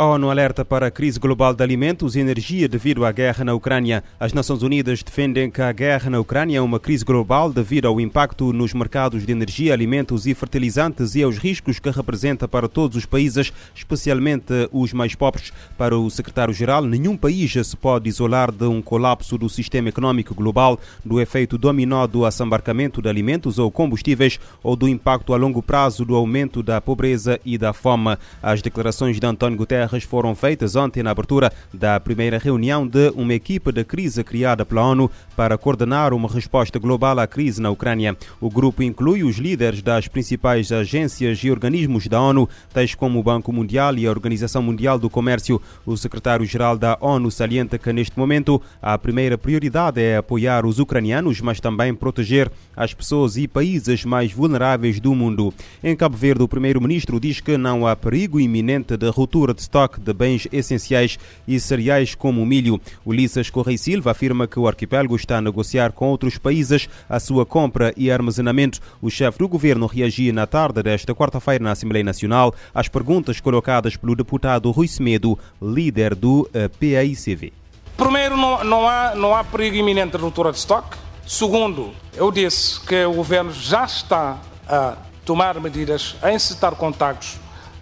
A ONU alerta para a crise global de alimentos e energia devido à guerra na Ucrânia. As Nações Unidas defendem que a guerra na Ucrânia é uma crise global devido ao impacto nos mercados de energia, alimentos e fertilizantes e aos riscos que representa para todos os países, especialmente os mais pobres. Para o secretário-geral, nenhum país se pode isolar de um colapso do sistema econômico global, do efeito dominó do assambarcamento de alimentos ou combustíveis ou do impacto a longo prazo do aumento da pobreza e da fome. As declarações de António Guterres foram feitas ontem na abertura da primeira reunião de uma equipe de crise criada pela ONU para coordenar uma resposta global à crise na Ucrânia. O grupo inclui os líderes das principais agências e organismos da ONU, tais como o Banco Mundial e a Organização Mundial do Comércio. O secretário-geral da ONU salienta que, neste momento, a primeira prioridade é apoiar os ucranianos, mas também proteger as pessoas e países mais vulneráveis do mundo. Em Cabo Verde, o primeiro-ministro diz que não há perigo iminente de ruptura de estoque de bens essenciais e cereais como o milho. Ulisses Correia Silva afirma que o arquipélago está a negociar com outros países a sua compra e armazenamento. O chefe do governo reagia na tarde desta quarta-feira na Assembleia Nacional às perguntas colocadas pelo deputado Rui Semedo, líder do eh, PAICV. Primeiro, não, não, há, não há perigo iminente de ruptura de estoque. Segundo, eu disse que o governo já está a tomar medidas, a incitar contactos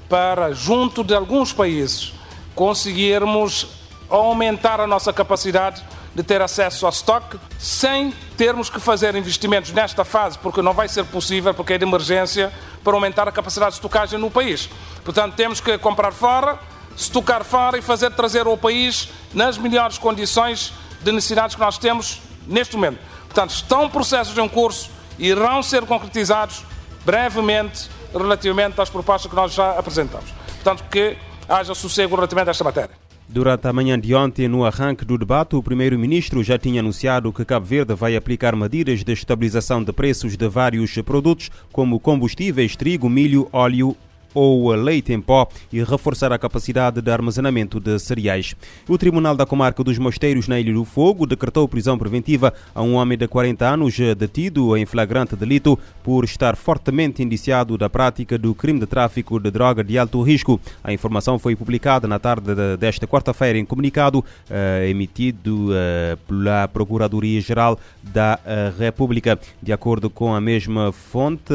para, junto de alguns países, conseguirmos aumentar a nossa capacidade de ter acesso ao estoque sem termos que fazer investimentos nesta fase, porque não vai ser possível, porque é de emergência, para aumentar a capacidade de estocagem no país. Portanto, temos que comprar fora, estocar fora e fazer trazer ao país nas melhores condições de necessidades que nós temos neste momento. Portanto, estão processos em curso, irão ser concretizados brevemente relativamente às propostas que nós já apresentamos. Portanto, que haja sossego relativamente a esta matéria. Durante a manhã de ontem, no arranque do debate, o primeiro-ministro já tinha anunciado que Cabo Verde vai aplicar medidas de estabilização de preços de vários produtos, como combustíveis, trigo, milho, óleo ou leite em pó e reforçar a capacidade de armazenamento de cereais. O Tribunal da Comarca dos Mosteiros, na Ilha do Fogo, decretou prisão preventiva a um homem de 40 anos detido em flagrante delito por estar fortemente indiciado da prática do crime de tráfico de droga de alto risco. A informação foi publicada na tarde desta quarta-feira em comunicado uh, emitido uh, pela Procuradoria-Geral da uh, República. De acordo com a mesma fonte,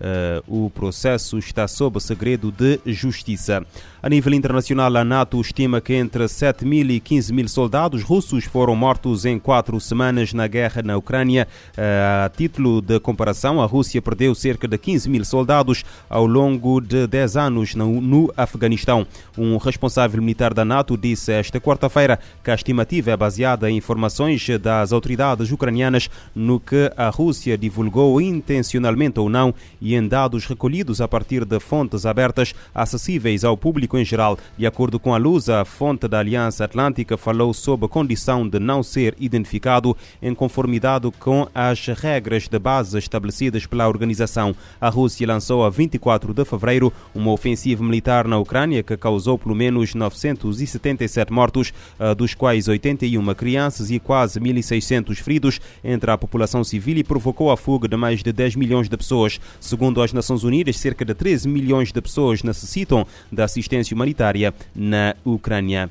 Uh, o processo está sob segredo de justiça. A nível internacional, a NATO estima que entre 7 mil e 15 mil soldados russos foram mortos em quatro semanas na guerra na Ucrânia. Uh, a título de comparação, a Rússia perdeu cerca de 15 mil soldados ao longo de 10 anos no, no Afeganistão. Um responsável militar da NATO disse esta quarta-feira que a estimativa é baseada em informações das autoridades ucranianas no que a Rússia divulgou intencionalmente ou não e em dados recolhidos a partir de fontes abertas acessíveis ao público em geral. De acordo com a Luz, a fonte da Aliança Atlântica falou sob a condição de não ser identificado em conformidade com as regras de base estabelecidas pela organização. A Rússia lançou a 24 de fevereiro uma ofensiva militar na Ucrânia que causou pelo menos 977 mortos, dos quais 81 crianças e quase 1.600 feridos entre a população civil e provocou a fuga de mais de 10 milhões de pessoas. Segundo as Nações Unidas, cerca de 13 milhões de pessoas necessitam da assistência humanitária na Ucrânia.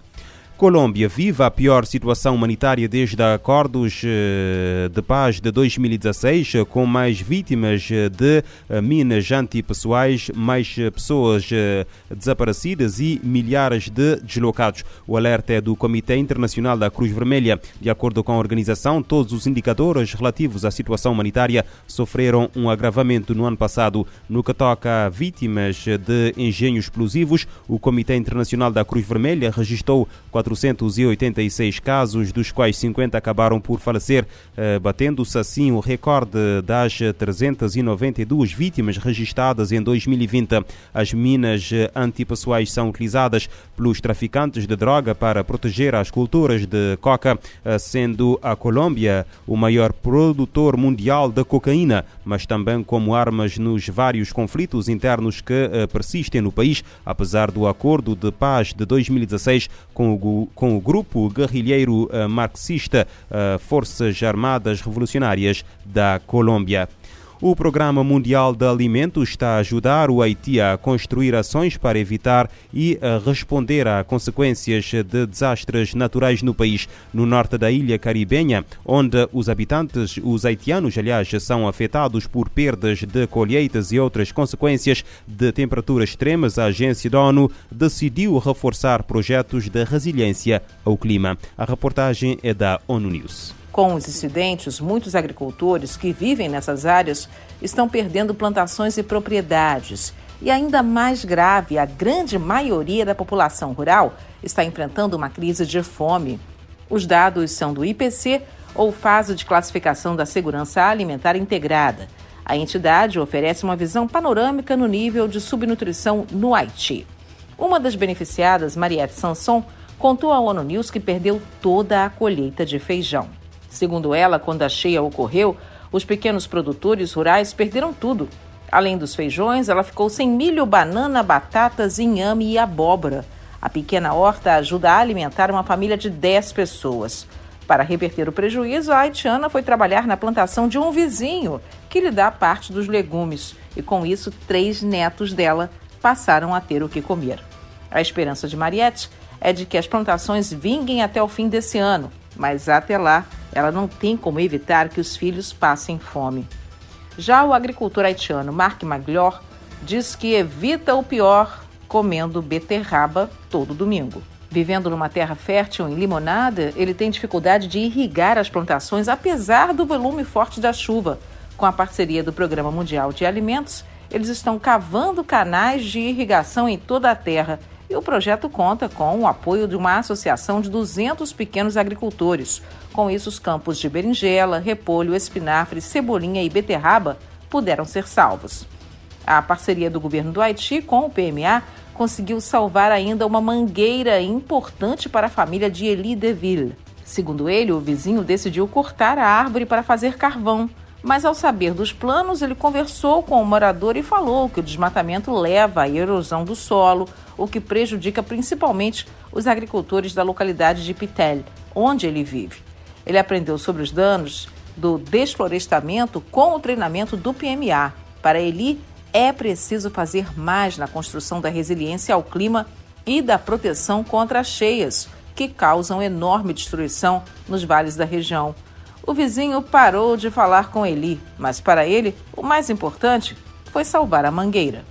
Colômbia vive a pior situação humanitária desde acordos eh, de paz de 2016, com mais vítimas eh, de eh, minas antipessoais, mais pessoas desaparecidas e milhares de deslocados. O alerta é do Comitê Internacional da Cruz Vermelha. De acordo com a organização, todos os indicadores relativos à situação humanitária sofreram um agravamento no ano passado. No que toca a vítimas de engenhos explosivos, o Comitê Internacional da Cruz Vermelha registrou 486 casos, dos quais 50 acabaram por falecer, eh, batendo-se assim o recorde das 392 vítimas registradas em 2020. As minas antipessoais são utilizadas pelos traficantes de droga para proteger as culturas de coca, eh, sendo a Colômbia o maior produtor mundial de cocaína, mas também como armas nos vários conflitos internos que eh, persistem no país, apesar do acordo de paz de 2016 com o com o grupo guerrilheiro marxista Forças Armadas Revolucionárias da Colômbia. O Programa Mundial de Alimentos está a ajudar o Haiti a construir ações para evitar e responder a consequências de desastres naturais no país. No norte da ilha caribenha, onde os habitantes, os haitianos, aliás, são afetados por perdas de colheitas e outras consequências de temperaturas extremas, a agência da ONU decidiu reforçar projetos de resiliência ao clima. A reportagem é da ONU News. Com os incidentes, muitos agricultores que vivem nessas áreas estão perdendo plantações e propriedades. E ainda mais grave, a grande maioria da população rural está enfrentando uma crise de fome. Os dados são do IPC, ou Fase de Classificação da Segurança Alimentar Integrada. A entidade oferece uma visão panorâmica no nível de subnutrição no Haiti. Uma das beneficiadas, Mariette Sanson, contou à ONU News que perdeu toda a colheita de feijão. Segundo ela, quando a cheia ocorreu, os pequenos produtores rurais perderam tudo. Além dos feijões, ela ficou sem milho, banana, batatas, inhame e abóbora. A pequena horta ajuda a alimentar uma família de 10 pessoas. Para reverter o prejuízo, a haitiana foi trabalhar na plantação de um vizinho, que lhe dá parte dos legumes, e com isso, três netos dela passaram a ter o que comer. A esperança de Mariette é de que as plantações vinguem até o fim desse ano, mas até lá ela não tem como evitar que os filhos passem fome. Já o agricultor haitiano Mark Maglior diz que evita o pior comendo beterraba todo domingo. Vivendo numa terra fértil em limonada, ele tem dificuldade de irrigar as plantações apesar do volume forte da chuva. Com a parceria do Programa Mundial de Alimentos, eles estão cavando canais de irrigação em toda a terra o projeto conta com o apoio de uma associação de 200 pequenos agricultores. Com isso, os campos de berinjela, repolho, espinafre, cebolinha e beterraba puderam ser salvos. A parceria do governo do Haiti com o PMA conseguiu salvar ainda uma mangueira importante para a família de Elie Deville. Segundo ele, o vizinho decidiu cortar a árvore para fazer carvão. Mas ao saber dos planos, ele conversou com o morador e falou que o desmatamento leva à erosão do solo, o que prejudica principalmente os agricultores da localidade de Pitel, onde ele vive. Ele aprendeu sobre os danos do desflorestamento com o treinamento do PMA. Para ele, é preciso fazer mais na construção da resiliência ao clima e da proteção contra as cheias, que causam enorme destruição nos vales da região. O vizinho parou de falar com Eli, mas para ele, o mais importante foi salvar a mangueira.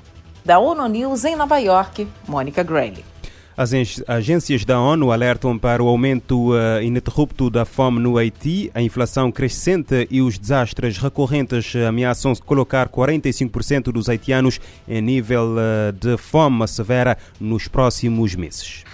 Da ONU News em Nova York, Mônica Grayley. As agências da ONU alertam para o aumento uh, ininterrupto da fome no Haiti, a inflação crescente e os desastres recorrentes ameaçam colocar 45% dos haitianos em nível uh, de fome severa nos próximos meses.